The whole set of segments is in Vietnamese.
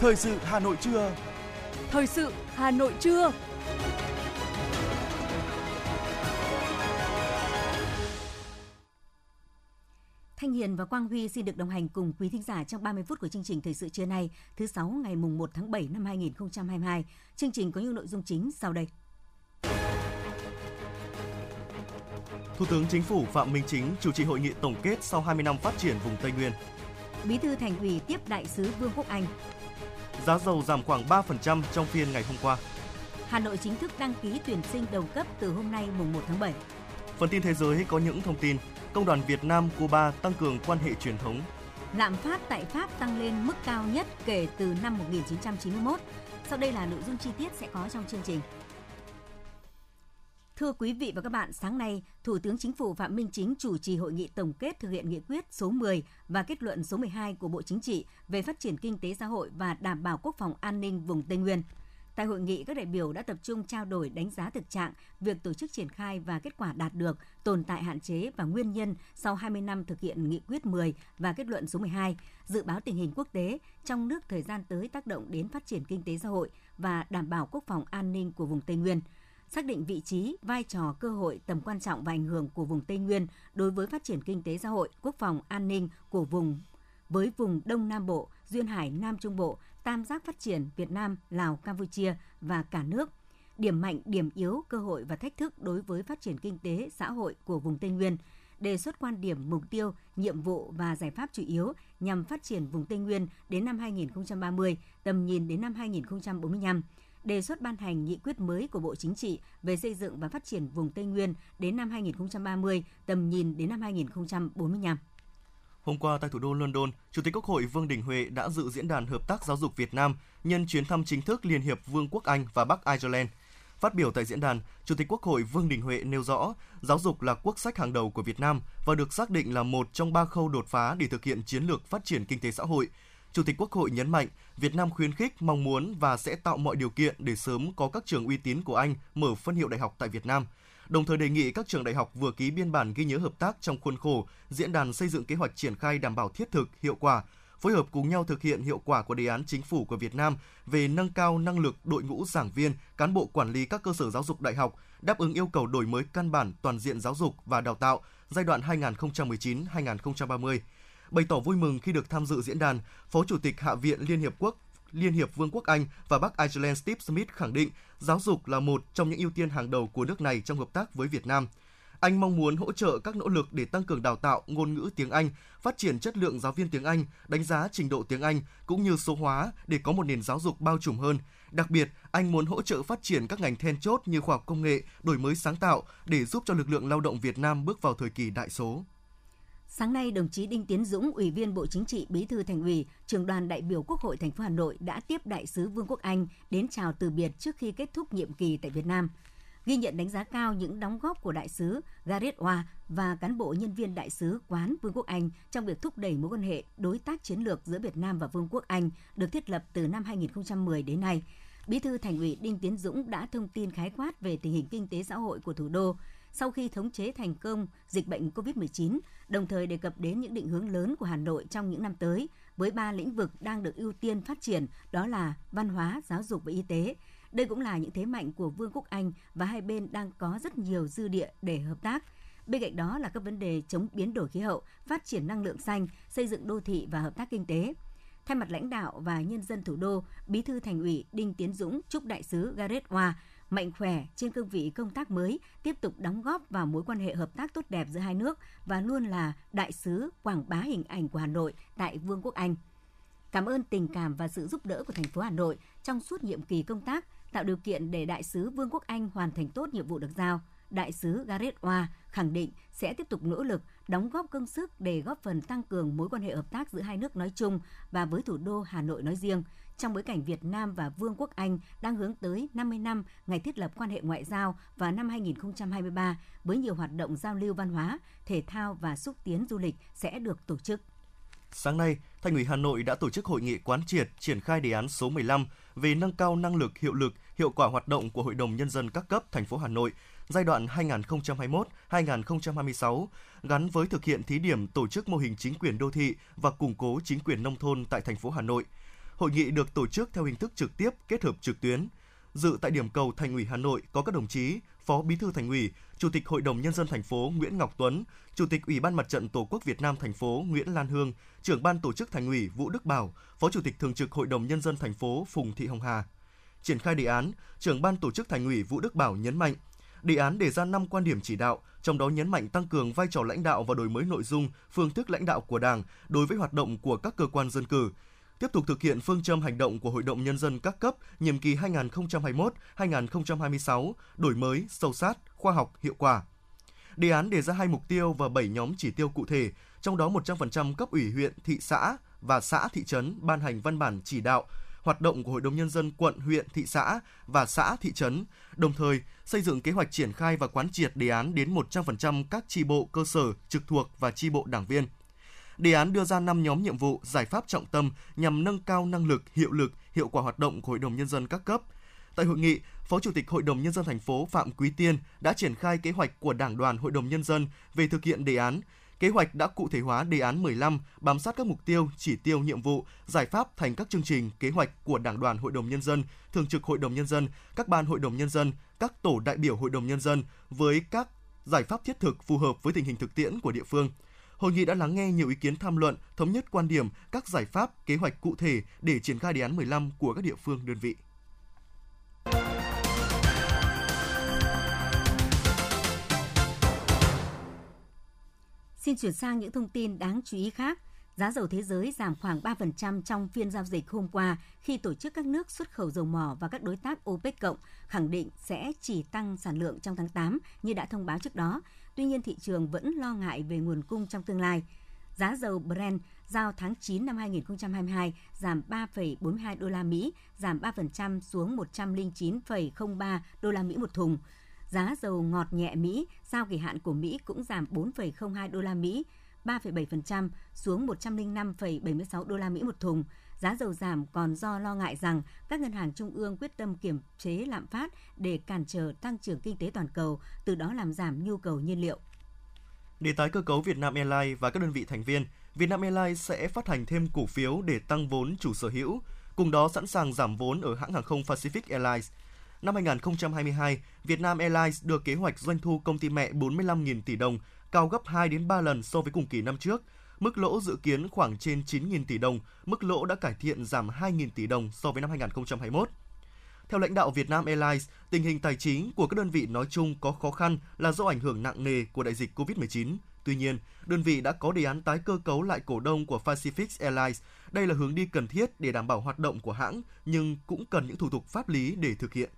Thời sự Hà Nội trưa. Thời sự Hà Nội trưa. Thanh Hiền và Quang Huy xin được đồng hành cùng quý thính giả trong 30 phút của chương trình Thời sự trưa nay, thứ sáu ngày mùng 1 tháng 7 năm 2022. Chương trình có những nội dung chính sau đây. Thủ tướng Chính phủ Phạm Minh Chính chủ trì hội nghị tổng kết sau 20 năm phát triển vùng Tây Nguyên. Bí thư Thành ủy tiếp đại sứ Vương Quốc Anh. Giá dầu giảm khoảng 3% trong phiên ngày hôm qua. Hà Nội chính thức đăng ký tuyển sinh đầu cấp từ hôm nay mùng 1 tháng 7. Phần tin thế giới có những thông tin Công đoàn Việt Nam Cuba tăng cường quan hệ truyền thống. Lạm phát tại Pháp tăng lên mức cao nhất kể từ năm 1991. Sau đây là nội dung chi tiết sẽ có trong chương trình. Thưa quý vị và các bạn, sáng nay, Thủ tướng Chính phủ Phạm Minh Chính chủ trì hội nghị tổng kết thực hiện nghị quyết số 10 và kết luận số 12 của Bộ Chính trị về phát triển kinh tế xã hội và đảm bảo quốc phòng an ninh vùng Tây Nguyên. Tại hội nghị, các đại biểu đã tập trung trao đổi đánh giá thực trạng, việc tổ chức triển khai và kết quả đạt được, tồn tại hạn chế và nguyên nhân sau 20 năm thực hiện nghị quyết 10 và kết luận số 12, dự báo tình hình quốc tế trong nước thời gian tới tác động đến phát triển kinh tế xã hội và đảm bảo quốc phòng an ninh của vùng Tây Nguyên – xác định vị trí, vai trò, cơ hội, tầm quan trọng và ảnh hưởng của vùng Tây Nguyên đối với phát triển kinh tế xã hội, quốc phòng, an ninh của vùng với vùng Đông Nam Bộ, Duyên Hải Nam Trung Bộ, tam giác phát triển Việt Nam, Lào, Campuchia và cả nước. Điểm mạnh, điểm yếu, cơ hội và thách thức đối với phát triển kinh tế xã hội của vùng Tây Nguyên, đề xuất quan điểm, mục tiêu, nhiệm vụ và giải pháp chủ yếu nhằm phát triển vùng Tây Nguyên đến năm 2030, tầm nhìn đến năm 2045 đề xuất ban hành nghị quyết mới của Bộ Chính trị về xây dựng và phát triển vùng Tây Nguyên đến năm 2030, tầm nhìn đến năm 2045. Hôm qua tại thủ đô London, Chủ tịch Quốc hội Vương Đình Huệ đã dự diễn đàn hợp tác giáo dục Việt Nam nhân chuyến thăm chính thức Liên hiệp Vương quốc Anh và Bắc Ireland. Phát biểu tại diễn đàn, Chủ tịch Quốc hội Vương Đình Huệ nêu rõ, giáo dục là quốc sách hàng đầu của Việt Nam và được xác định là một trong ba khâu đột phá để thực hiện chiến lược phát triển kinh tế xã hội, Chủ tịch Quốc hội nhấn mạnh, Việt Nam khuyến khích, mong muốn và sẽ tạo mọi điều kiện để sớm có các trường uy tín của Anh mở phân hiệu đại học tại Việt Nam. Đồng thời đề nghị các trường đại học vừa ký biên bản ghi nhớ hợp tác trong khuôn khổ diễn đàn xây dựng kế hoạch triển khai đảm bảo thiết thực, hiệu quả, phối hợp cùng nhau thực hiện hiệu quả của đề án chính phủ của Việt Nam về nâng cao năng lực đội ngũ giảng viên, cán bộ quản lý các cơ sở giáo dục đại học, đáp ứng yêu cầu đổi mới căn bản toàn diện giáo dục và đào tạo giai đoạn 2019-2030 Bày tỏ vui mừng khi được tham dự diễn đàn, Phó Chủ tịch Hạ viện Liên Hiệp Quốc Liên hiệp Vương quốc Anh và Bắc Ireland Steve Smith khẳng định giáo dục là một trong những ưu tiên hàng đầu của nước này trong hợp tác với Việt Nam. Anh mong muốn hỗ trợ các nỗ lực để tăng cường đào tạo ngôn ngữ tiếng Anh, phát triển chất lượng giáo viên tiếng Anh, đánh giá trình độ tiếng Anh cũng như số hóa để có một nền giáo dục bao trùm hơn. Đặc biệt, anh muốn hỗ trợ phát triển các ngành then chốt như khoa học công nghệ, đổi mới sáng tạo để giúp cho lực lượng lao động Việt Nam bước vào thời kỳ đại số. Sáng nay, đồng chí Đinh Tiến Dũng, Ủy viên Bộ Chính trị, Bí thư Thành ủy, Trường đoàn đại biểu Quốc hội thành phố Hà Nội đã tiếp đại sứ Vương quốc Anh đến chào từ biệt trước khi kết thúc nhiệm kỳ tại Việt Nam. Ghi nhận đánh giá cao những đóng góp của đại sứ Gareth Hoa và cán bộ nhân viên đại sứ quán Vương quốc Anh trong việc thúc đẩy mối quan hệ đối tác chiến lược giữa Việt Nam và Vương quốc Anh được thiết lập từ năm 2010 đến nay. Bí thư Thành ủy Đinh Tiến Dũng đã thông tin khái quát về tình hình kinh tế xã hội của thủ đô, sau khi thống chế thành công dịch bệnh COVID-19, đồng thời đề cập đến những định hướng lớn của Hà Nội trong những năm tới với ba lĩnh vực đang được ưu tiên phát triển, đó là văn hóa, giáo dục và y tế. Đây cũng là những thế mạnh của Vương quốc Anh và hai bên đang có rất nhiều dư địa để hợp tác. Bên cạnh đó là các vấn đề chống biến đổi khí hậu, phát triển năng lượng xanh, xây dựng đô thị và hợp tác kinh tế. Thay mặt lãnh đạo và nhân dân thủ đô, Bí thư Thành ủy Đinh Tiến Dũng chúc đại sứ Gareth Hoa mạnh khỏe trên cương vị công tác mới, tiếp tục đóng góp vào mối quan hệ hợp tác tốt đẹp giữa hai nước và luôn là đại sứ quảng bá hình ảnh của Hà Nội tại Vương quốc Anh. Cảm ơn tình cảm và sự giúp đỡ của thành phố Hà Nội trong suốt nhiệm kỳ công tác, tạo điều kiện để đại sứ Vương quốc Anh hoàn thành tốt nhiệm vụ được giao. Đại sứ Gareth Oa khẳng định sẽ tiếp tục nỗ lực đóng góp công sức để góp phần tăng cường mối quan hệ hợp tác giữa hai nước nói chung và với thủ đô Hà Nội nói riêng, trong bối cảnh Việt Nam và Vương quốc Anh đang hướng tới 50 năm ngày thiết lập quan hệ ngoại giao vào năm 2023 với nhiều hoạt động giao lưu văn hóa, thể thao và xúc tiến du lịch sẽ được tổ chức. Sáng nay, Thành ủy Hà Nội đã tổ chức hội nghị quán triệt triển khai đề án số 15 về nâng cao năng lực, hiệu lực, hiệu quả hoạt động của Hội đồng nhân dân các cấp thành phố Hà Nội giai đoạn 2021-2026 gắn với thực hiện thí điểm tổ chức mô hình chính quyền đô thị và củng cố chính quyền nông thôn tại thành phố Hà Nội – Hội nghị được tổ chức theo hình thức trực tiếp kết hợp trực tuyến. Dự tại điểm cầu Thành ủy Hà Nội có các đồng chí Phó Bí thư Thành ủy, Chủ tịch Hội đồng nhân dân thành phố Nguyễn Ngọc Tuấn, Chủ tịch Ủy ban Mặt trận Tổ quốc Việt Nam thành phố Nguyễn Lan Hương, Trưởng ban tổ chức Thành ủy Vũ Đức Bảo, Phó Chủ tịch thường trực Hội đồng nhân dân thành phố Phùng Thị Hồng Hà. Triển khai đề án, Trưởng ban tổ chức Thành ủy Vũ Đức Bảo nhấn mạnh, đề án đề ra 5 quan điểm chỉ đạo, trong đó nhấn mạnh tăng cường vai trò lãnh đạo và đổi mới nội dung, phương thức lãnh đạo của Đảng đối với hoạt động của các cơ quan dân cử, tiếp tục thực hiện phương châm hành động của Hội đồng Nhân dân các cấp nhiệm kỳ 2021-2026, đổi mới, sâu sát, khoa học, hiệu quả. Đề án đề ra hai mục tiêu và 7 nhóm chỉ tiêu cụ thể, trong đó 100% cấp ủy huyện, thị xã và xã thị trấn ban hành văn bản chỉ đạo hoạt động của Hội đồng Nhân dân quận, huyện, thị xã và xã, thị trấn, đồng thời xây dựng kế hoạch triển khai và quán triệt đề án đến 100% các tri bộ cơ sở trực thuộc và tri bộ đảng viên. Đề án đưa ra 5 nhóm nhiệm vụ, giải pháp trọng tâm nhằm nâng cao năng lực, hiệu lực, hiệu quả hoạt động của Hội đồng Nhân dân các cấp. Tại hội nghị, Phó Chủ tịch Hội đồng Nhân dân thành phố Phạm Quý Tiên đã triển khai kế hoạch của Đảng đoàn Hội đồng Nhân dân về thực hiện đề án, Kế hoạch đã cụ thể hóa đề án 15, bám sát các mục tiêu, chỉ tiêu, nhiệm vụ, giải pháp thành các chương trình, kế hoạch của Đảng đoàn Hội đồng Nhân dân, Thường trực Hội đồng Nhân dân, các ban Hội đồng Nhân dân, các tổ đại biểu Hội đồng Nhân dân với các giải pháp thiết thực phù hợp với tình hình thực tiễn của địa phương. Hội nghị đã lắng nghe nhiều ý kiến tham luận, thống nhất quan điểm, các giải pháp, kế hoạch cụ thể để triển khai đề án 15 của các địa phương đơn vị. Xin chuyển sang những thông tin đáng chú ý khác. Giá dầu thế giới giảm khoảng 3% trong phiên giao dịch hôm qua khi tổ chức các nước xuất khẩu dầu mỏ và các đối tác OPEC cộng khẳng định sẽ chỉ tăng sản lượng trong tháng 8 như đã thông báo trước đó. Tuy nhiên thị trường vẫn lo ngại về nguồn cung trong tương lai. Giá dầu Brent giao tháng 9 năm 2022 giảm 3,42 đô la Mỹ, giảm 3% xuống 109,03 đô la Mỹ một thùng. Giá dầu ngọt nhẹ Mỹ giao kỳ hạn của Mỹ cũng giảm 4,02 đô la Mỹ, 3,7% xuống 105,76 đô la Mỹ một thùng. Giá dầu giảm còn do lo ngại rằng các ngân hàng trung ương quyết tâm kiểm chế lạm phát để cản trở tăng trưởng kinh tế toàn cầu, từ đó làm giảm nhu cầu nhiên liệu. Để tái cơ cấu Vietnam Airlines và các đơn vị thành viên, Vietnam Airlines sẽ phát hành thêm cổ phiếu để tăng vốn chủ sở hữu, cùng đó sẵn sàng giảm vốn ở hãng hàng không Pacific Airlines – Năm 2022, Vietnam Airlines được kế hoạch doanh thu công ty mẹ 45.000 tỷ đồng, cao gấp 2 đến 3 lần so với cùng kỳ năm trước. Mức lỗ dự kiến khoảng trên 9.000 tỷ đồng, mức lỗ đã cải thiện giảm 2.000 tỷ đồng so với năm 2021. Theo lãnh đạo Vietnam Airlines, tình hình tài chính của các đơn vị nói chung có khó khăn là do ảnh hưởng nặng nề của đại dịch COVID-19. Tuy nhiên, đơn vị đã có đề án tái cơ cấu lại cổ đông của Pacific Airlines. Đây là hướng đi cần thiết để đảm bảo hoạt động của hãng, nhưng cũng cần những thủ tục pháp lý để thực hiện.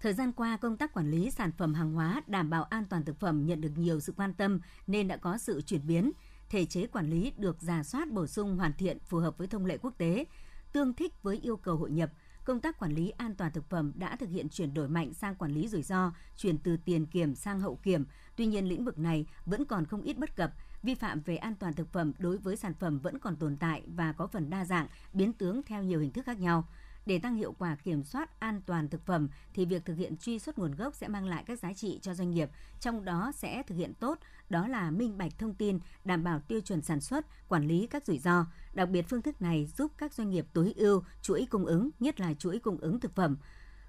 Thời gian qua, công tác quản lý sản phẩm hàng hóa đảm bảo an toàn thực phẩm nhận được nhiều sự quan tâm nên đã có sự chuyển biến. Thể chế quản lý được giả soát bổ sung hoàn thiện phù hợp với thông lệ quốc tế, tương thích với yêu cầu hội nhập. Công tác quản lý an toàn thực phẩm đã thực hiện chuyển đổi mạnh sang quản lý rủi ro, chuyển từ tiền kiểm sang hậu kiểm. Tuy nhiên, lĩnh vực này vẫn còn không ít bất cập, vi phạm về an toàn thực phẩm đối với sản phẩm vẫn còn tồn tại và có phần đa dạng, biến tướng theo nhiều hình thức khác nhau. Để tăng hiệu quả kiểm soát an toàn thực phẩm thì việc thực hiện truy xuất nguồn gốc sẽ mang lại các giá trị cho doanh nghiệp, trong đó sẽ thực hiện tốt đó là minh bạch thông tin, đảm bảo tiêu chuẩn sản xuất, quản lý các rủi ro. Đặc biệt phương thức này giúp các doanh nghiệp tối ưu chuỗi cung ứng, nhất là chuỗi cung ứng thực phẩm.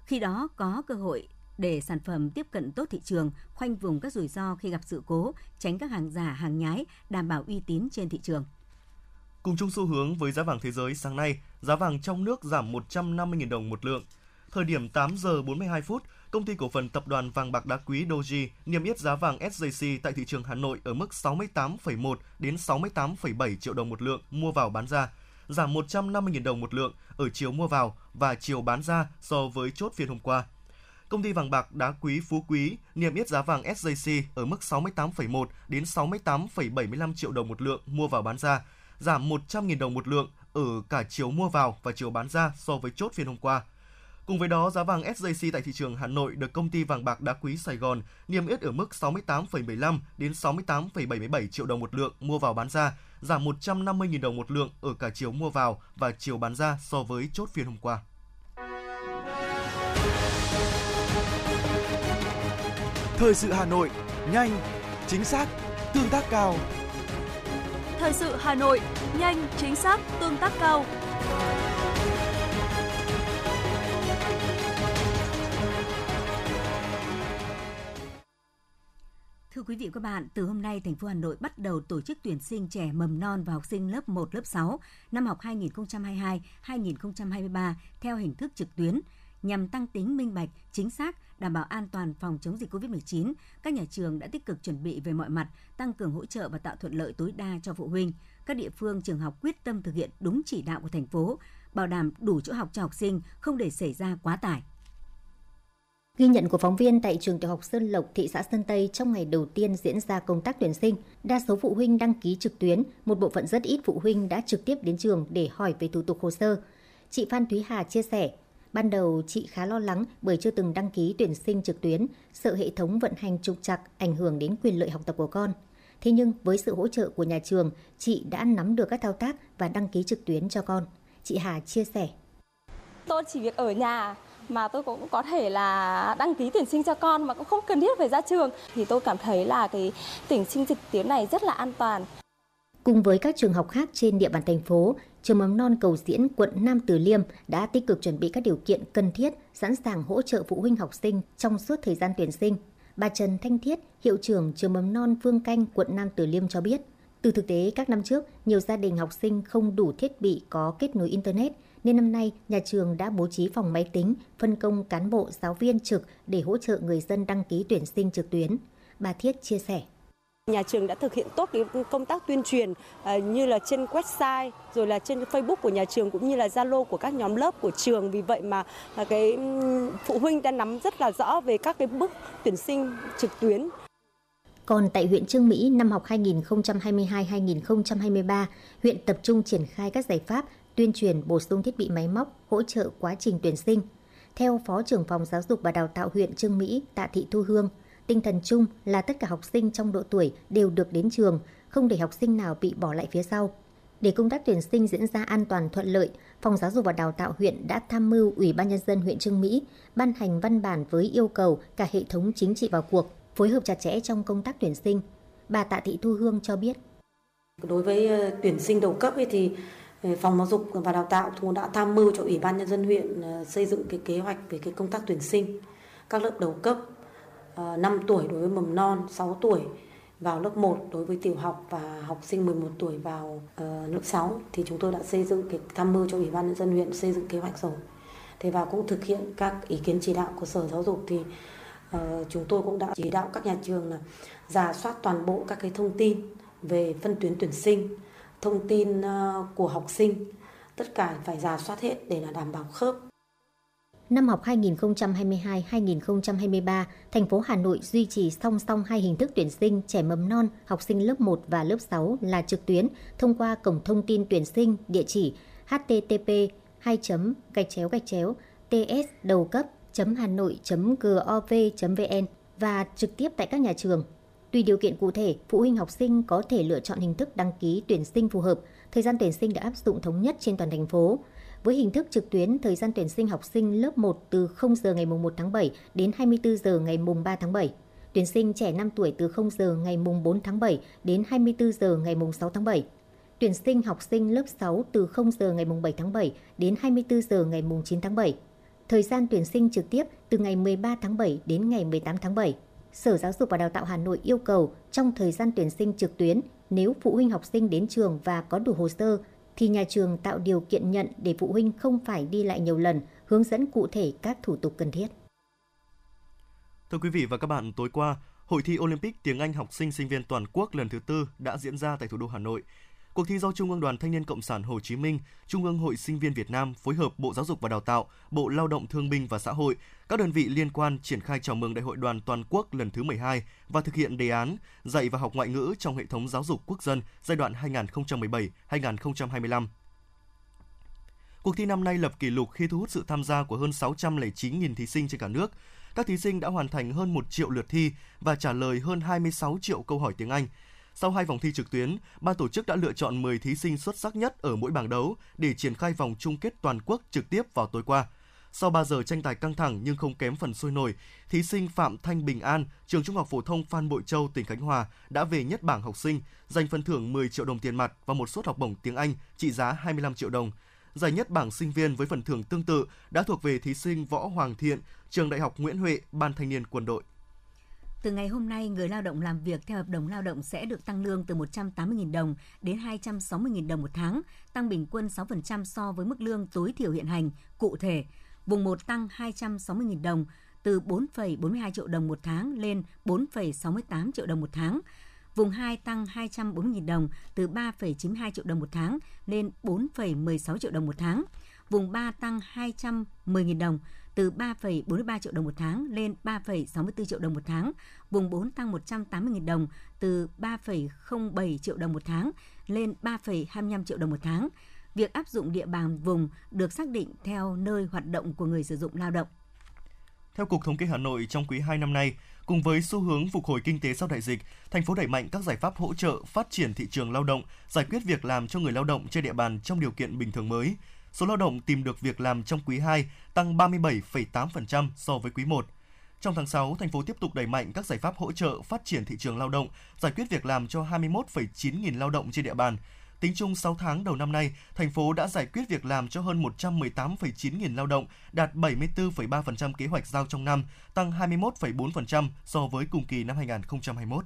Khi đó có cơ hội để sản phẩm tiếp cận tốt thị trường, khoanh vùng các rủi ro khi gặp sự cố, tránh các hàng giả, hàng nhái, đảm bảo uy tín trên thị trường. Cùng chung xu hướng với giá vàng thế giới sáng nay, giá vàng trong nước giảm 150.000 đồng một lượng. Thời điểm 8 giờ 42 phút, công ty cổ phần tập đoàn vàng bạc đá quý Doji niêm yết giá vàng SJC tại thị trường Hà Nội ở mức 68,1 đến 68,7 triệu đồng một lượng mua vào bán ra, giảm 150.000 đồng một lượng ở chiều mua vào và chiều bán ra so với chốt phiên hôm qua. Công ty vàng bạc đá quý Phú Quý niêm yết giá vàng SJC ở mức 68,1 đến 68,75 triệu đồng một lượng mua vào bán ra, giảm 100.000 đồng một lượng ở cả chiều mua vào và chiều bán ra so với chốt phiên hôm qua. Cùng với đó, giá vàng SJC tại thị trường Hà Nội được công ty vàng bạc đá quý Sài Gòn niêm yết ở mức 68,15 đến 68,77 triệu đồng một lượng mua vào bán ra, giảm 150.000 đồng một lượng ở cả chiều mua vào và chiều bán ra so với chốt phiên hôm qua. Thời sự Hà Nội, nhanh, chính xác, tương tác cao. Thời sự Hà Nội, nhanh, chính xác, tương tác cao. Thưa quý vị và các bạn, từ hôm nay thành phố Hà Nội bắt đầu tổ chức tuyển sinh trẻ mầm non và học sinh lớp 1, lớp 6 năm học 2022-2023 theo hình thức trực tuyến nhằm tăng tính minh bạch, chính xác, đảm bảo an toàn phòng chống dịch COVID-19, các nhà trường đã tích cực chuẩn bị về mọi mặt, tăng cường hỗ trợ và tạo thuận lợi tối đa cho phụ huynh. Các địa phương trường học quyết tâm thực hiện đúng chỉ đạo của thành phố, bảo đảm đủ chỗ học cho học sinh, không để xảy ra quá tải. Ghi nhận của phóng viên tại trường tiểu học Sơn Lộc, thị xã Sơn Tây trong ngày đầu tiên diễn ra công tác tuyển sinh, đa số phụ huynh đăng ký trực tuyến, một bộ phận rất ít phụ huynh đã trực tiếp đến trường để hỏi về thủ tục hồ sơ. Chị Phan Thúy Hà chia sẻ, ban đầu chị khá lo lắng bởi chưa từng đăng ký tuyển sinh trực tuyến, sợ hệ thống vận hành trục trặc ảnh hưởng đến quyền lợi học tập của con. Thế nhưng với sự hỗ trợ của nhà trường, chị đã nắm được các thao tác và đăng ký trực tuyến cho con. Chị Hà chia sẻ. Tôi chỉ việc ở nhà mà tôi cũng có thể là đăng ký tuyển sinh cho con mà cũng không cần thiết phải ra trường thì tôi cảm thấy là cái tuyển sinh trực tuyến này rất là an toàn. Cùng với các trường học khác trên địa bàn thành phố, trường mầm non Cầu Diễn, quận Nam Từ Liêm đã tích cực chuẩn bị các điều kiện cần thiết, sẵn sàng hỗ trợ phụ huynh học sinh trong suốt thời gian tuyển sinh. Bà Trần Thanh Thiết, hiệu trưởng trường mầm non Phương Canh, quận Nam Từ Liêm cho biết, từ thực tế các năm trước, nhiều gia đình học sinh không đủ thiết bị có kết nối Internet, nên năm nay nhà trường đã bố trí phòng máy tính, phân công cán bộ giáo viên trực để hỗ trợ người dân đăng ký tuyển sinh trực tuyến. Bà Thiết chia sẻ. Nhà trường đã thực hiện tốt công tác tuyên truyền à, như là trên website rồi là trên Facebook của nhà trường cũng như là Zalo của các nhóm lớp của trường vì vậy mà à, cái phụ huynh đã nắm rất là rõ về các cái bước tuyển sinh trực tuyến. Còn tại huyện Trương Mỹ năm học 2022-2023, huyện tập trung triển khai các giải pháp tuyên truyền bổ sung thiết bị máy móc hỗ trợ quá trình tuyển sinh. Theo Phó trưởng phòng Giáo dục và Đào tạo huyện Trương Mỹ Tạ Thị Thu Hương, tinh thần chung là tất cả học sinh trong độ tuổi đều được đến trường, không để học sinh nào bị bỏ lại phía sau. Để công tác tuyển sinh diễn ra an toàn thuận lợi, Phòng Giáo dục và Đào tạo huyện đã tham mưu Ủy ban nhân dân huyện Trương Mỹ ban hành văn bản với yêu cầu cả hệ thống chính trị vào cuộc, phối hợp chặt chẽ trong công tác tuyển sinh. Bà Tạ Thị Thu Hương cho biết. Đối với ờ, tuyển sinh đầu cấp thì ờ, Phòng Giáo dục và Đào tạo cũng đã tham mưu cho Ủy ban nhân dân huyện ờ, xây dựng cái kế hoạch về cái công tác tuyển sinh các lớp đầu cấp Ờ, 5 tuổi đối với mầm non, 6 tuổi vào lớp 1 đối với tiểu học và học sinh 11 tuổi vào ờ, lớp 6 thì chúng tôi đã xây dựng cái tham mưu cho Ủy ban nhân dân huyện xây dựng kế hoạch rồi. Thế và cũng thực hiện các ý kiến chỉ đạo của Sở Giáo dục thì uh, chúng tôi cũng đã chỉ đạo các nhà trường là giả soát toàn bộ các cái thông tin về phân tuyến tuyển sinh, thông tin uh, của học sinh, tất cả phải giả soát hết để là đảm bảo khớp. Năm học 2022-2023, thành phố Hà Nội duy trì song song hai hình thức tuyển sinh trẻ mầm non, học sinh lớp 1 và lớp 6 là trực tuyến thông qua cổng thông tin tuyển sinh địa chỉ http 2 gạch chéo gạch chéo ts đầu cấp hà-nội.gov.vn và trực tiếp tại các nhà trường. Tùy điều kiện cụ thể, phụ huynh học sinh có thể lựa chọn hình thức đăng ký tuyển sinh phù hợp. Thời gian tuyển sinh đã áp dụng thống nhất trên toàn thành phố. Với hình thức trực tuyến, thời gian tuyển sinh học sinh lớp 1 từ 0 giờ ngày 1 tháng 7 đến 24 giờ ngày 3 tháng 7. Tuyển sinh trẻ 5 tuổi từ 0 giờ ngày 4 tháng 7 đến 24 giờ ngày 6 tháng 7. Tuyển sinh học sinh lớp 6 từ 0 giờ ngày 7 tháng 7 đến 24 giờ ngày 9 tháng 7 thời gian tuyển sinh trực tiếp từ ngày 13 tháng 7 đến ngày 18 tháng 7. Sở Giáo dục và Đào tạo Hà Nội yêu cầu trong thời gian tuyển sinh trực tuyến, nếu phụ huynh học sinh đến trường và có đủ hồ sơ, thì nhà trường tạo điều kiện nhận để phụ huynh không phải đi lại nhiều lần, hướng dẫn cụ thể các thủ tục cần thiết. Thưa quý vị và các bạn, tối qua, Hội thi Olympic tiếng Anh học sinh sinh viên toàn quốc lần thứ tư đã diễn ra tại thủ đô Hà Nội. Cuộc thi do Trung ương Đoàn Thanh niên Cộng sản Hồ Chí Minh, Trung ương Hội Sinh viên Việt Nam phối hợp Bộ Giáo dục và Đào tạo, Bộ Lao động Thương binh và Xã hội, các đơn vị liên quan triển khai chào mừng Đại hội đoàn toàn quốc lần thứ 12 và thực hiện đề án dạy và học ngoại ngữ trong hệ thống giáo dục quốc dân giai đoạn 2017-2025. Cuộc thi năm nay lập kỷ lục khi thu hút sự tham gia của hơn 609.000 thí sinh trên cả nước. Các thí sinh đã hoàn thành hơn 1 triệu lượt thi và trả lời hơn 26 triệu câu hỏi tiếng Anh, sau hai vòng thi trực tuyến, ban tổ chức đã lựa chọn 10 thí sinh xuất sắc nhất ở mỗi bảng đấu để triển khai vòng chung kết toàn quốc trực tiếp vào tối qua. Sau 3 giờ tranh tài căng thẳng nhưng không kém phần sôi nổi, thí sinh Phạm Thanh Bình An, trường Trung học phổ thông Phan Bội Châu, tỉnh Khánh Hòa đã về nhất bảng học sinh, giành phần thưởng 10 triệu đồng tiền mặt và một suất học bổng tiếng Anh trị giá 25 triệu đồng. Giải nhất bảng sinh viên với phần thưởng tương tự đã thuộc về thí sinh Võ Hoàng Thiện, trường Đại học Nguyễn Huệ, Ban Thanh niên Quân đội. Từ ngày hôm nay, người lao động làm việc theo hợp đồng lao động sẽ được tăng lương từ 180.000 đồng đến 260.000 đồng một tháng, tăng bình quân 6% so với mức lương tối thiểu hiện hành. Cụ thể, vùng 1 tăng 260.000 đồng từ 4,42 triệu đồng một tháng lên 4,68 triệu đồng một tháng. Vùng 2 tăng 240.000 đồng từ 3,92 triệu đồng một tháng lên 4,16 triệu đồng một tháng. Vùng 3 tăng 210.000 đồng từ 3,43 triệu đồng một tháng lên 3,64 triệu đồng một tháng. Vùng 4 tăng 180.000 đồng từ 3,07 triệu đồng một tháng lên 3,25 triệu đồng một tháng. Việc áp dụng địa bàn vùng được xác định theo nơi hoạt động của người sử dụng lao động. Theo Cục Thống kê Hà Nội, trong quý 2 năm nay, cùng với xu hướng phục hồi kinh tế sau đại dịch, thành phố đẩy mạnh các giải pháp hỗ trợ phát triển thị trường lao động, giải quyết việc làm cho người lao động trên địa bàn trong điều kiện bình thường mới. Số lao động tìm được việc làm trong quý 2 tăng 37,8% so với quý 1. Trong tháng 6, thành phố tiếp tục đẩy mạnh các giải pháp hỗ trợ phát triển thị trường lao động, giải quyết việc làm cho 21,9 nghìn lao động trên địa bàn, Tính chung 6 tháng đầu năm nay, thành phố đã giải quyết việc làm cho hơn 118,9 nghìn lao động, đạt 74,3% kế hoạch giao trong năm, tăng 21,4% so với cùng kỳ năm 2021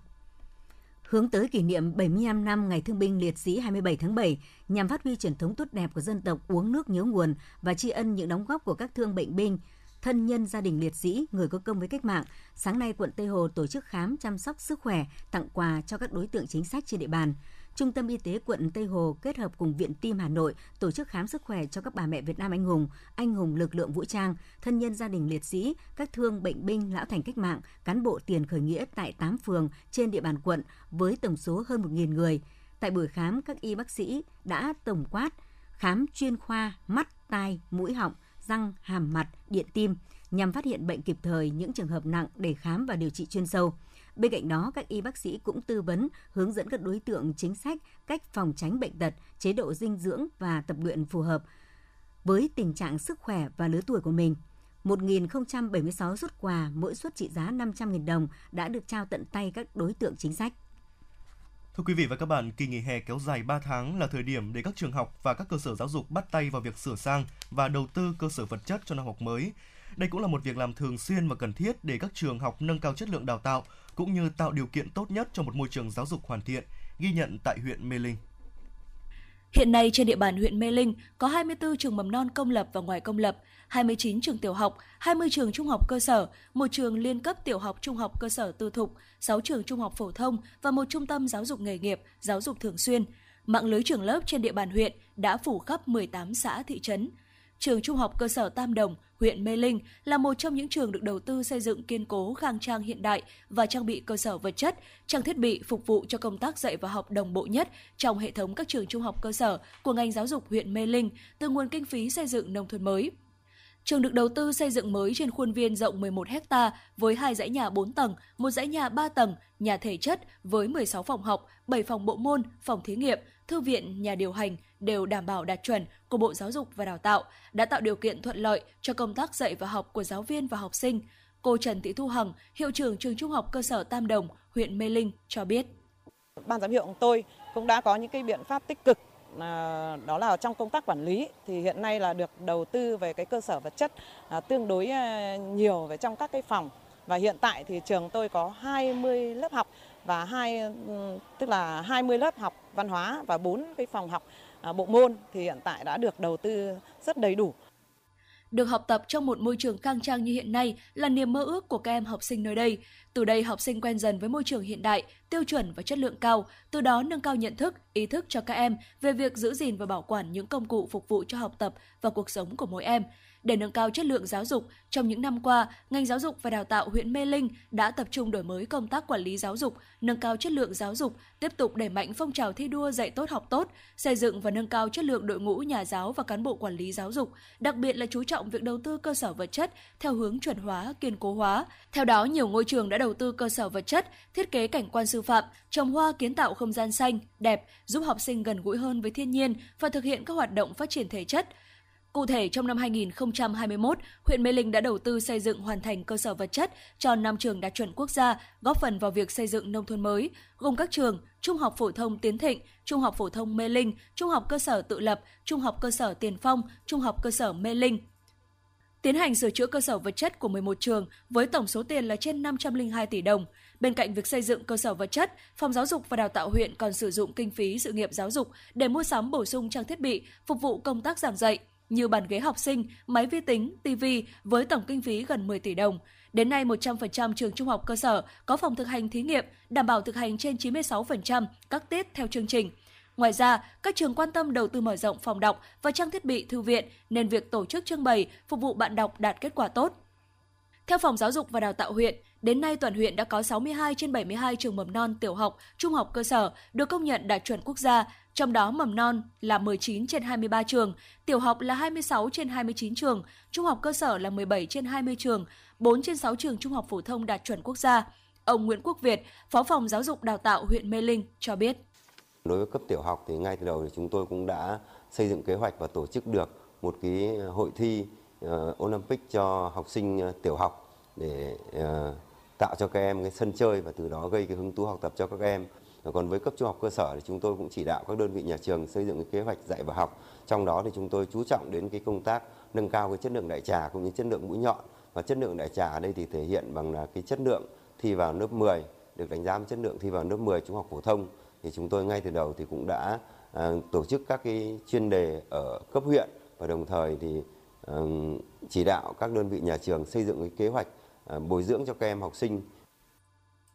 hướng tới kỷ niệm 75 năm Ngày Thương binh Liệt sĩ 27 tháng 7 nhằm phát huy truyền thống tốt đẹp của dân tộc uống nước nhớ nguồn và tri ân những đóng góp của các thương bệnh binh, thân nhân gia đình liệt sĩ, người có công với cách mạng. Sáng nay, quận Tây Hồ tổ chức khám chăm sóc sức khỏe, tặng quà cho các đối tượng chính sách trên địa bàn. Trung tâm Y tế quận Tây Hồ kết hợp cùng Viện Tim Hà Nội tổ chức khám sức khỏe cho các bà mẹ Việt Nam anh hùng, anh hùng lực lượng vũ trang, thân nhân gia đình liệt sĩ, các thương bệnh binh, lão thành cách mạng, cán bộ tiền khởi nghĩa tại 8 phường trên địa bàn quận với tổng số hơn 1.000 người. Tại buổi khám, các y bác sĩ đã tổng quát khám chuyên khoa mắt, tai, mũi họng, răng, hàm mặt, điện tim nhằm phát hiện bệnh kịp thời những trường hợp nặng để khám và điều trị chuyên sâu. Bên cạnh đó, các y bác sĩ cũng tư vấn, hướng dẫn các đối tượng chính sách cách phòng tránh bệnh tật, chế độ dinh dưỡng và tập luyện phù hợp với tình trạng sức khỏe và lứa tuổi của mình. 1.076 xuất quà, mỗi suất trị giá 500.000 đồng đã được trao tận tay các đối tượng chính sách. Thưa quý vị và các bạn, kỳ nghỉ hè kéo dài 3 tháng là thời điểm để các trường học và các cơ sở giáo dục bắt tay vào việc sửa sang và đầu tư cơ sở vật chất cho năm học mới. Đây cũng là một việc làm thường xuyên và cần thiết để các trường học nâng cao chất lượng đào tạo cũng như tạo điều kiện tốt nhất cho một môi trường giáo dục hoàn thiện, ghi nhận tại huyện Mê Linh. Hiện nay trên địa bàn huyện Mê Linh có 24 trường mầm non công lập và ngoài công lập, 29 trường tiểu học, 20 trường trung học cơ sở, một trường liên cấp tiểu học trung học cơ sở tư thục, 6 trường trung học phổ thông và một trung tâm giáo dục nghề nghiệp, giáo dục thường xuyên. Mạng lưới trường lớp trên địa bàn huyện đã phủ khắp 18 xã thị trấn. Trường Trung học cơ sở Tam Đồng huyện Mê Linh là một trong những trường được đầu tư xây dựng kiên cố, khang trang hiện đại và trang bị cơ sở vật chất, trang thiết bị phục vụ cho công tác dạy và học đồng bộ nhất trong hệ thống các trường trung học cơ sở của ngành giáo dục huyện Mê Linh từ nguồn kinh phí xây dựng nông thôn mới. Trường được đầu tư xây dựng mới trên khuôn viên rộng 11 ha với hai dãy nhà 4 tầng, một dãy nhà 3 tầng, nhà thể chất với 16 phòng học, 7 phòng bộ môn, phòng thí nghiệm, thư viện, nhà điều hành đều đảm bảo đạt chuẩn của Bộ Giáo dục và Đào tạo, đã tạo điều kiện thuận lợi cho công tác dạy và học của giáo viên và học sinh. Cô Trần Thị Thu Hằng, hiệu trưởng trường Trung học cơ sở Tam Đồng, huyện Mê Linh cho biết. Ban giám hiệu của tôi cũng đã có những cái biện pháp tích cực à, đó là trong công tác quản lý thì hiện nay là được đầu tư về cái cơ sở vật chất à, tương đối à, nhiều về trong các cái phòng và hiện tại thì trường tôi có 20 lớp học và hai ừ, tức là 20 lớp học văn hóa và 4 cái phòng học À, bộ môn thì hiện tại đã được đầu tư rất đầy đủ. Được học tập trong một môi trường khang trang như hiện nay là niềm mơ ước của các em học sinh nơi đây. Từ đây học sinh quen dần với môi trường hiện đại, tiêu chuẩn và chất lượng cao, từ đó nâng cao nhận thức, ý thức cho các em về việc giữ gìn và bảo quản những công cụ phục vụ cho học tập và cuộc sống của mỗi em. Để nâng cao chất lượng giáo dục, trong những năm qua, ngành giáo dục và đào tạo huyện Mê Linh đã tập trung đổi mới công tác quản lý giáo dục, nâng cao chất lượng giáo dục, tiếp tục đẩy mạnh phong trào thi đua dạy tốt học tốt, xây dựng và nâng cao chất lượng đội ngũ nhà giáo và cán bộ quản lý giáo dục, đặc biệt là chú trọng việc đầu tư cơ sở vật chất theo hướng chuẩn hóa, kiên cố hóa. Theo đó, nhiều ngôi trường đã đầu tư cơ sở vật chất, thiết kế cảnh quan sư phạm, trồng hoa kiến tạo không gian xanh, đẹp, giúp học sinh gần gũi hơn với thiên nhiên và thực hiện các hoạt động phát triển thể chất, Cụ thể, trong năm 2021, huyện Mê Linh đã đầu tư xây dựng hoàn thành cơ sở vật chất cho 5 trường đạt chuẩn quốc gia, góp phần vào việc xây dựng nông thôn mới, gồm các trường Trung học phổ thông Tiến Thịnh, Trung học phổ thông Mê Linh, Trung học cơ sở tự lập, Trung học cơ sở Tiền Phong, Trung học cơ sở Mê Linh, tiến hành sửa chữa cơ sở vật chất của 11 trường với tổng số tiền là trên 502 tỷ đồng. Bên cạnh việc xây dựng cơ sở vật chất, Phòng Giáo dục và Đào tạo huyện còn sử dụng kinh phí sự nghiệp giáo dục để mua sắm bổ sung trang thiết bị phục vụ công tác giảng dạy như bàn ghế học sinh, máy vi tính, TV với tổng kinh phí gần 10 tỷ đồng. Đến nay, 100% trường trung học cơ sở có phòng thực hành thí nghiệm, đảm bảo thực hành trên 96% các tiết theo chương trình. Ngoài ra, các trường quan tâm đầu tư mở rộng phòng đọc và trang thiết bị thư viện nên việc tổ chức trưng bày phục vụ bạn đọc đạt kết quả tốt. Theo Phòng Giáo dục và Đào tạo huyện, đến nay toàn huyện đã có 62 trên 72 trường mầm non tiểu học, trung học cơ sở được công nhận đạt chuẩn quốc gia, trong đó mầm non là 19 trên 23 trường, tiểu học là 26 trên 29 trường, trung học cơ sở là 17 trên 20 trường, 4 trên 6 trường trung học phổ thông đạt chuẩn quốc gia. Ông Nguyễn Quốc Việt, Phó phòng Giáo dục Đào tạo huyện Mê Linh cho biết. Đối với cấp tiểu học thì ngay từ đầu thì chúng tôi cũng đã xây dựng kế hoạch và tổ chức được một cái ờ, hội thi uh, Olympic cho học sinh uh, tiểu học để uh, tạo cho các em cái sân chơi và từ đó gây cái hứng thú học tập cho các em. Còn với cấp trung học cơ sở thì chúng tôi cũng chỉ đạo các đơn vị nhà trường xây dựng cái kế hoạch dạy và học. Trong đó thì chúng tôi chú trọng đến cái công tác nâng cao cái chất lượng đại trà cũng như chất lượng mũi nhọn và chất lượng đại trà ở đây thì thể hiện bằng là cái chất lượng thi vào lớp 10 được đánh giá chất lượng thi vào lớp 10 trung học phổ thông thì chúng tôi ngay từ đầu thì cũng đã à, tổ chức các cái chuyên đề ở cấp huyện và đồng thời thì à, chỉ đạo các đơn vị nhà trường xây dựng cái kế hoạch à, bồi dưỡng cho các em học sinh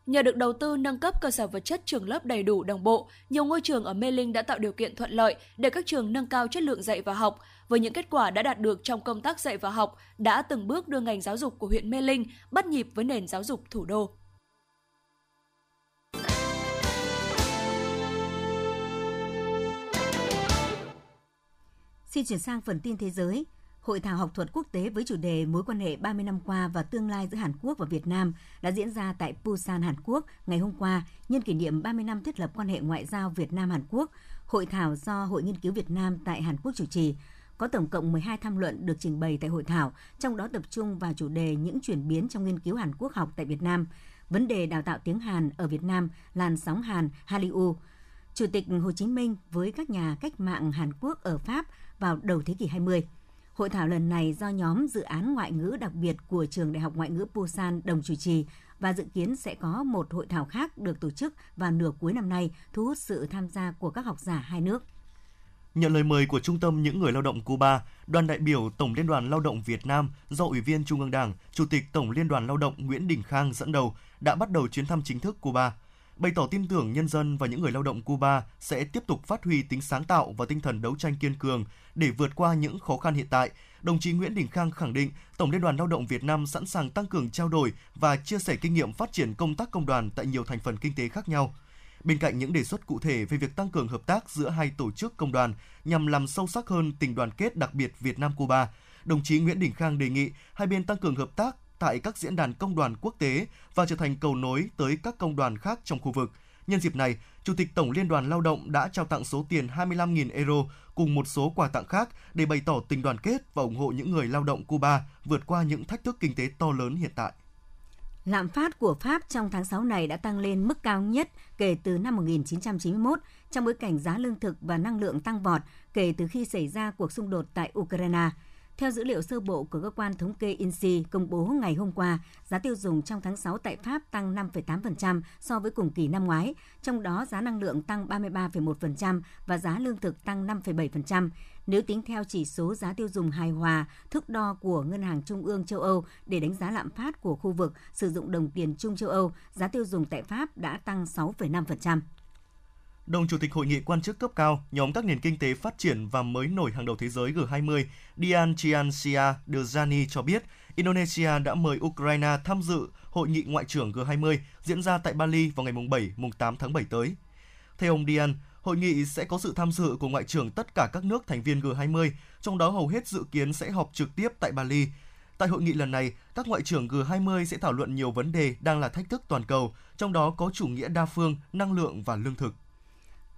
Nhờ được đầu tư nâng cấp cơ sở vật chất trường lớp đầy đủ đồng bộ, nhiều ngôi trường ở Mê Linh đã tạo điều kiện thuận lợi để các trường nâng cao chất lượng dạy và học. Với những kết quả đã đạt được trong công tác dạy và học, đã từng bước đưa ngành giáo dục của huyện Mê Linh bắt nhịp với nền giáo dục thủ đô. Xin chuyển sang phần tin thế giới. Hội thảo học thuật quốc tế với chủ đề Mối quan hệ 30 năm qua và tương lai giữa Hàn Quốc và Việt Nam đã diễn ra tại Busan, Hàn Quốc ngày hôm qua nhân kỷ niệm 30 năm thiết lập quan hệ ngoại giao Việt Nam Hàn Quốc. Hội thảo do Hội nghiên cứu Việt Nam tại Hàn Quốc chủ trì. Có tổng cộng 12 tham luận được trình bày tại hội thảo, trong đó tập trung vào chủ đề những chuyển biến trong nghiên cứu Hàn Quốc học tại Việt Nam, vấn đề đào tạo tiếng Hàn ở Việt Nam, làn sóng Hàn, Hallyu, Chủ tịch Hồ Chí Minh với các nhà cách mạng Hàn Quốc ở Pháp vào đầu thế kỷ 20. Hội thảo lần này do nhóm dự án ngoại ngữ đặc biệt của Trường Đại học Ngoại ngữ Busan đồng chủ trì và dự kiến sẽ có một hội thảo khác được tổ chức vào nửa cuối năm nay thu hút sự tham gia của các học giả hai nước. Nhận lời mời của Trung tâm Những người lao động Cuba, đoàn đại biểu Tổng Liên đoàn Lao động Việt Nam do Ủy viên Trung ương Đảng, Chủ tịch Tổng Liên đoàn Lao động Nguyễn Đình Khang dẫn đầu đã bắt đầu chuyến thăm chính thức Cuba – bày tỏ tin tưởng nhân dân và những người lao động Cuba sẽ tiếp tục phát huy tính sáng tạo và tinh thần đấu tranh kiên cường để vượt qua những khó khăn hiện tại. Đồng chí Nguyễn Đình Khang khẳng định Tổng Liên đoàn Lao động Việt Nam sẵn sàng tăng cường trao đổi và chia sẻ kinh nghiệm phát triển công tác công đoàn tại nhiều thành phần kinh tế khác nhau. Bên cạnh những đề xuất cụ thể về việc tăng cường hợp tác giữa hai tổ chức công đoàn nhằm làm sâu sắc hơn tình đoàn kết đặc biệt Việt Nam Cuba, đồng chí Nguyễn Đình Khang đề nghị hai bên tăng cường hợp tác tại các diễn đàn công đoàn quốc tế và trở thành cầu nối tới các công đoàn khác trong khu vực. Nhân dịp này, Chủ tịch Tổng Liên đoàn Lao động đã trao tặng số tiền 25.000 euro cùng một số quà tặng khác để bày tỏ tình đoàn kết và ủng hộ những người lao động Cuba vượt qua những thách thức kinh tế to lớn hiện tại. Lạm phát của Pháp trong tháng 6 này đã tăng lên mức cao nhất kể từ năm 1991 trong bối cảnh giá lương thực và năng lượng tăng vọt kể từ khi xảy ra cuộc xung đột tại Ukraine. Theo dữ liệu sơ bộ của cơ quan thống kê INSEE công bố ngày hôm qua, giá tiêu dùng trong tháng 6 tại Pháp tăng 5,8% so với cùng kỳ năm ngoái, trong đó giá năng lượng tăng 33,1% và giá lương thực tăng 5,7%. Nếu tính theo chỉ số giá tiêu dùng hài hòa, thước đo của Ngân hàng Trung ương châu Âu để đánh giá lạm phát của khu vực sử dụng đồng tiền chung châu Âu, giá tiêu dùng tại Pháp đã tăng 6,5%. Đồng Chủ tịch Hội nghị quan chức cấp cao nhóm các nền kinh tế phát triển và mới nổi hàng đầu thế giới G20 Dian Chiancia Dejani cho biết Indonesia đã mời Ukraine tham dự Hội nghị Ngoại trưởng G20 diễn ra tại Bali vào ngày 7, 8 tháng 7 tới. Theo ông Dian, hội nghị sẽ có sự tham dự của Ngoại trưởng tất cả các nước thành viên G20, trong đó hầu hết dự kiến sẽ họp trực tiếp tại Bali. Tại hội nghị lần này, các ngoại trưởng G20 sẽ thảo luận nhiều vấn đề đang là thách thức toàn cầu, trong đó có chủ nghĩa đa phương, năng lượng và lương thực.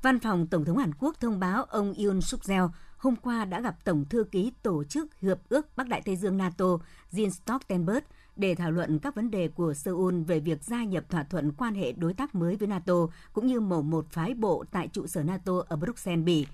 Văn phòng Tổng thống Hàn Quốc thông báo ông Yoon suk yeol hôm qua đã gặp Tổng thư ký Tổ chức Hiệp ước Bắc Đại Tây Dương NATO Jens Stoltenberg để thảo luận các vấn đề của Seoul về việc gia nhập thỏa thuận quan hệ đối tác mới với NATO cũng như mở một phái bộ tại trụ sở NATO ở Bruxelles, Bỉ.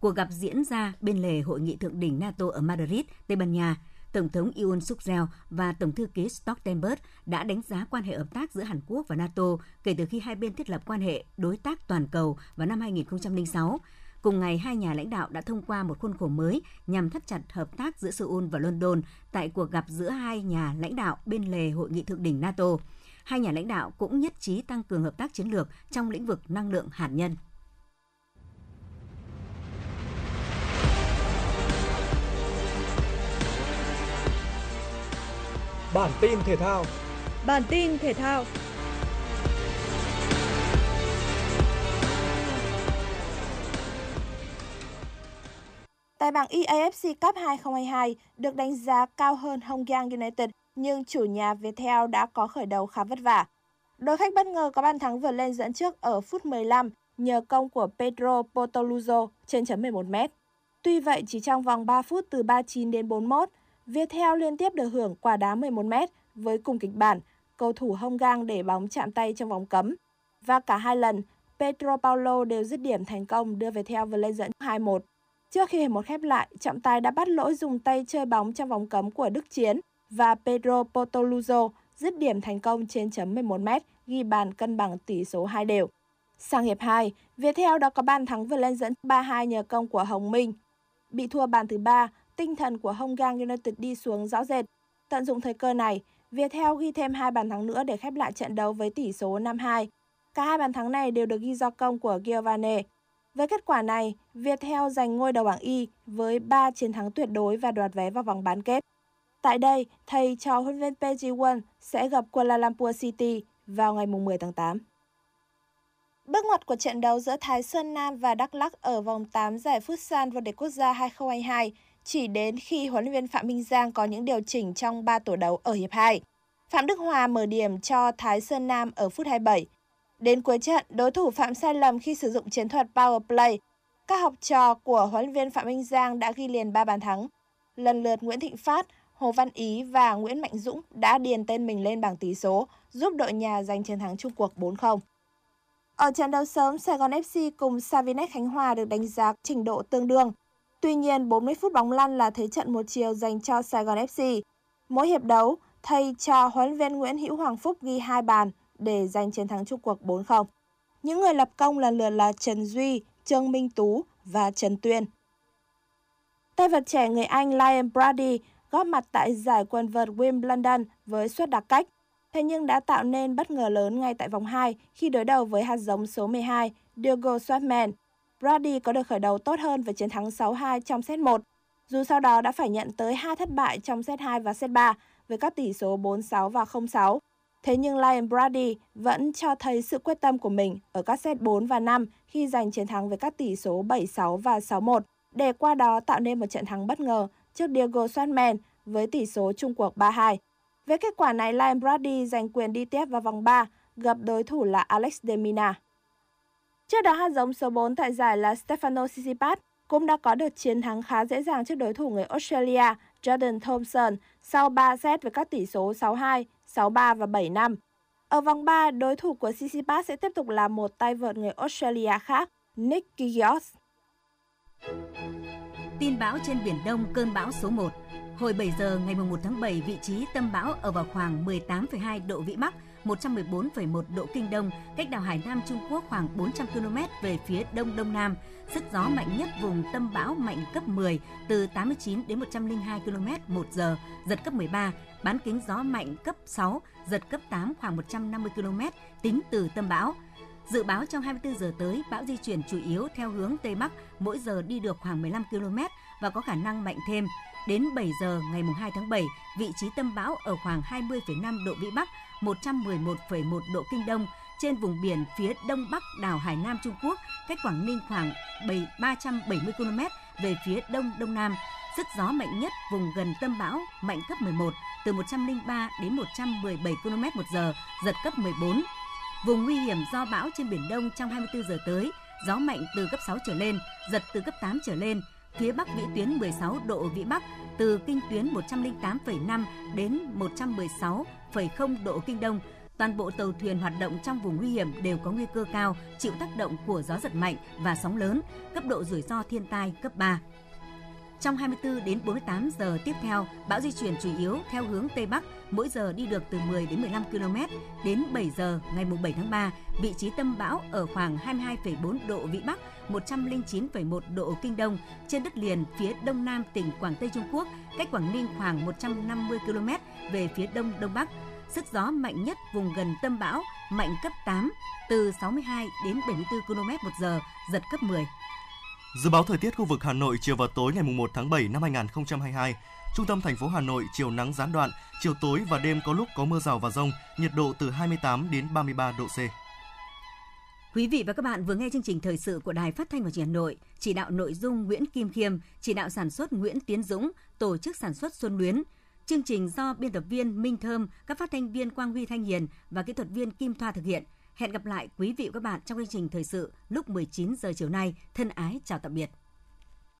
Cuộc gặp diễn ra bên lề hội nghị thượng đỉnh NATO ở Madrid, Tây Ban Nha. Tổng thống Yoon suk yeol và Tổng thư ký Stoltenberg đã đánh giá quan hệ hợp tác giữa Hàn Quốc và NATO kể từ khi hai bên thiết lập quan hệ đối tác toàn cầu vào năm 2006. Cùng ngày, hai nhà lãnh đạo đã thông qua một khuôn khổ mới nhằm thắt chặt hợp tác giữa Seoul và London tại cuộc gặp giữa hai nhà lãnh đạo bên lề hội nghị thượng đỉnh NATO. Hai nhà lãnh đạo cũng nhất trí tăng cường hợp tác chiến lược trong lĩnh vực năng lượng hạt nhân. Bản tin thể thao. Bản tin thể thao. Tại bảng EAFC Cup 2022 được đánh giá cao hơn Hong Giang United, nhưng chủ nhà Viettel đã có khởi đầu khá vất vả. Đội khách bất ngờ có bàn thắng vượt lên dẫn trước ở phút 15 nhờ công của Pedro Portoluzo trên chấm 11 m. Tuy vậy, chỉ trong vòng 3 phút từ 39 đến 41, Viettel liên tiếp được hưởng quả đá 11 m với cùng kịch bản, cầu thủ hông Gang để bóng chạm tay trong vòng cấm. Và cả hai lần, Pedro Paulo đều dứt điểm thành công đưa Viettel vượt lên dẫn 2-1. Trước khi hiệp một khép lại, trọng tài đã bắt lỗi dùng tay chơi bóng trong vòng cấm của Đức Chiến và Pedro Potoluzo dứt điểm thành công trên chấm 11m, ghi bàn cân bằng tỷ số 2 đều. Sang hiệp 2, Viettel đã có bàn thắng vượt lên dẫn 3-2 nhờ công của Hồng Minh. Bị thua bàn thứ ba, tinh thần của Hong Gang United đi xuống rõ rệt. Tận dụng thời cơ này, Viettel ghi thêm hai bàn thắng nữa để khép lại trận đấu với tỷ số 5-2. Cả hai bàn thắng này đều được ghi do công của Giovanni. Với kết quả này, Viettel giành ngôi đầu bảng Y với 3 chiến thắng tuyệt đối và đoạt vé vào vòng bán kết. Tại đây, thầy trò huấn luyện PG1 sẽ gặp Kuala Lumpur City vào ngày 10 tháng 8. Bước ngoặt của trận đấu giữa Thái Sơn Nam và Đắk Lắk ở vòng 8 giải Futsal vô địch quốc gia 2022 chỉ đến khi huấn luyện viên Phạm Minh Giang có những điều chỉnh trong 3 tổ đấu ở hiệp 2. Phạm Đức Hòa mở điểm cho Thái Sơn Nam ở phút 27. Đến cuối trận, đối thủ phạm sai lầm khi sử dụng chiến thuật power play. Các học trò của huấn luyện viên Phạm Minh Giang đã ghi liền 3 bàn thắng. Lần lượt Nguyễn Thịnh Phát, Hồ Văn Ý và Nguyễn Mạnh Dũng đã điền tên mình lên bảng tỷ số, giúp đội nhà giành chiến thắng chung cuộc 4-0. Ở trận đấu sớm, Sài Gòn FC cùng Savinex Khánh Hòa được đánh giá trình độ tương đương. Tuy nhiên, 40 phút bóng lăn là thế trận một chiều dành cho Sài Gòn FC. Mỗi hiệp đấu, thầy cho huấn viên Nguyễn Hữu Hoàng Phúc ghi hai bàn để giành chiến thắng chung cuộc 4-0. Những người lập công lần lượt là Trần Duy, Trương Minh Tú và Trần Tuyên. Tay vật trẻ người Anh Liam Brady góp mặt tại giải quần vợt Wimbledon với suất đặc cách. Thế nhưng đã tạo nên bất ngờ lớn ngay tại vòng 2 khi đối đầu với hạt giống số 12 Diego Schwartzman. Brady có được khởi đầu tốt hơn với chiến thắng 6-2 trong set 1, dù sau đó đã phải nhận tới 2 thất bại trong set 2 và set 3 với các tỷ số 4-6 và 0-6. Thế nhưng Lion Brady vẫn cho thấy sự quyết tâm của mình ở các set 4 và 5 khi giành chiến thắng với các tỷ số 7-6 và 6-1, để qua đó tạo nên một trận thắng bất ngờ trước Diego Schwartzman với tỷ số chung cuộc 3-2. Với kết quả này, Lion Brady giành quyền đi tiếp vào vòng 3, gặp đối thủ là Alex Demina. Trước đó hạt giống số 4 tại giải là Stefano Tsitsipas cũng đã có được chiến thắng khá dễ dàng trước đối thủ người Australia Jordan Thompson sau 3 set với các tỷ số 6-2, 6-3 và 7-5. Ở vòng 3, đối thủ của Tsitsipas sẽ tiếp tục là một tay vợt người Australia khác, Nick Kyrgios. Tin bão trên Biển Đông cơn bão số 1 Hồi 7 giờ ngày 1 tháng 7, vị trí tâm bão ở vào khoảng 18,2 độ Vĩ Bắc, 114,1 độ Kinh Đông, cách đảo Hải Nam Trung Quốc khoảng 400 km về phía Đông Đông Nam. Sức gió mạnh nhất vùng tâm bão mạnh cấp 10, từ 89 đến 102 km một giờ, giật cấp 13, bán kính gió mạnh cấp 6, giật cấp 8 khoảng 150 km, tính từ tâm bão. Dự báo trong 24 giờ tới, bão di chuyển chủ yếu theo hướng Tây Bắc, mỗi giờ đi được khoảng 15 km và có khả năng mạnh thêm. Đến 7 giờ ngày 2 tháng 7, vị trí tâm bão ở khoảng 20,5 độ Vĩ Bắc, 111,1 độ Kinh Đông, trên vùng biển phía đông bắc đảo Hải Nam Trung Quốc, cách Quảng Ninh khoảng 370 km về phía đông đông nam. Sức gió mạnh nhất vùng gần tâm bão mạnh cấp 11, từ 103 đến 117 km một giờ, giật cấp 14. Vùng nguy hiểm do bão trên Biển Đông trong 24 giờ tới, gió mạnh từ cấp 6 trở lên, giật từ cấp 8 trở lên, phía Bắc vĩ tuyến 16 độ Vĩ Bắc, từ kinh tuyến 108,5 đến 116 1,0 độ Kinh Đông. Toàn bộ tàu thuyền hoạt động trong vùng nguy hiểm đều có nguy cơ cao, chịu tác động của gió giật mạnh và sóng lớn, cấp độ rủi ro thiên tai cấp 3. Trong 24 đến 48 giờ tiếp theo, bão di chuyển chủ yếu theo hướng Tây Bắc, mỗi giờ đi được từ 10 đến 15 km. Đến 7 giờ ngày 7 tháng 3, vị trí tâm bão ở khoảng 22,4 độ Vĩ Bắc, 109,1 độ Kinh Đông, trên đất liền phía đông nam tỉnh Quảng Tây Trung Quốc, cách Quảng Ninh khoảng 150 km về phía đông đông bắc. Sức gió mạnh nhất vùng gần tâm bão, mạnh cấp 8, từ 62 đến 74 km một giờ, giật cấp 10. Dự báo thời tiết khu vực Hà Nội chiều và tối ngày 1 tháng 7 năm 2022. Trung tâm thành phố Hà Nội chiều nắng gián đoạn, chiều tối và đêm có lúc có mưa rào và rông, nhiệt độ từ 28 đến 33 độ C. Quý vị và các bạn vừa nghe chương trình thời sự của Đài Phát thanh và Truyền hình Hà Nội, chỉ đạo nội dung Nguyễn Kim Khiêm, chỉ đạo sản xuất Nguyễn Tiến Dũng, tổ chức sản xuất Xuân Luyến. Chương trình do biên tập viên Minh Thơm, các phát thanh viên Quang Huy Thanh Hiền và kỹ thuật viên Kim Thoa thực hiện. Hẹn gặp lại quý vị và các bạn trong chương trình thời sự lúc 19 giờ chiều nay. Thân ái chào tạm biệt.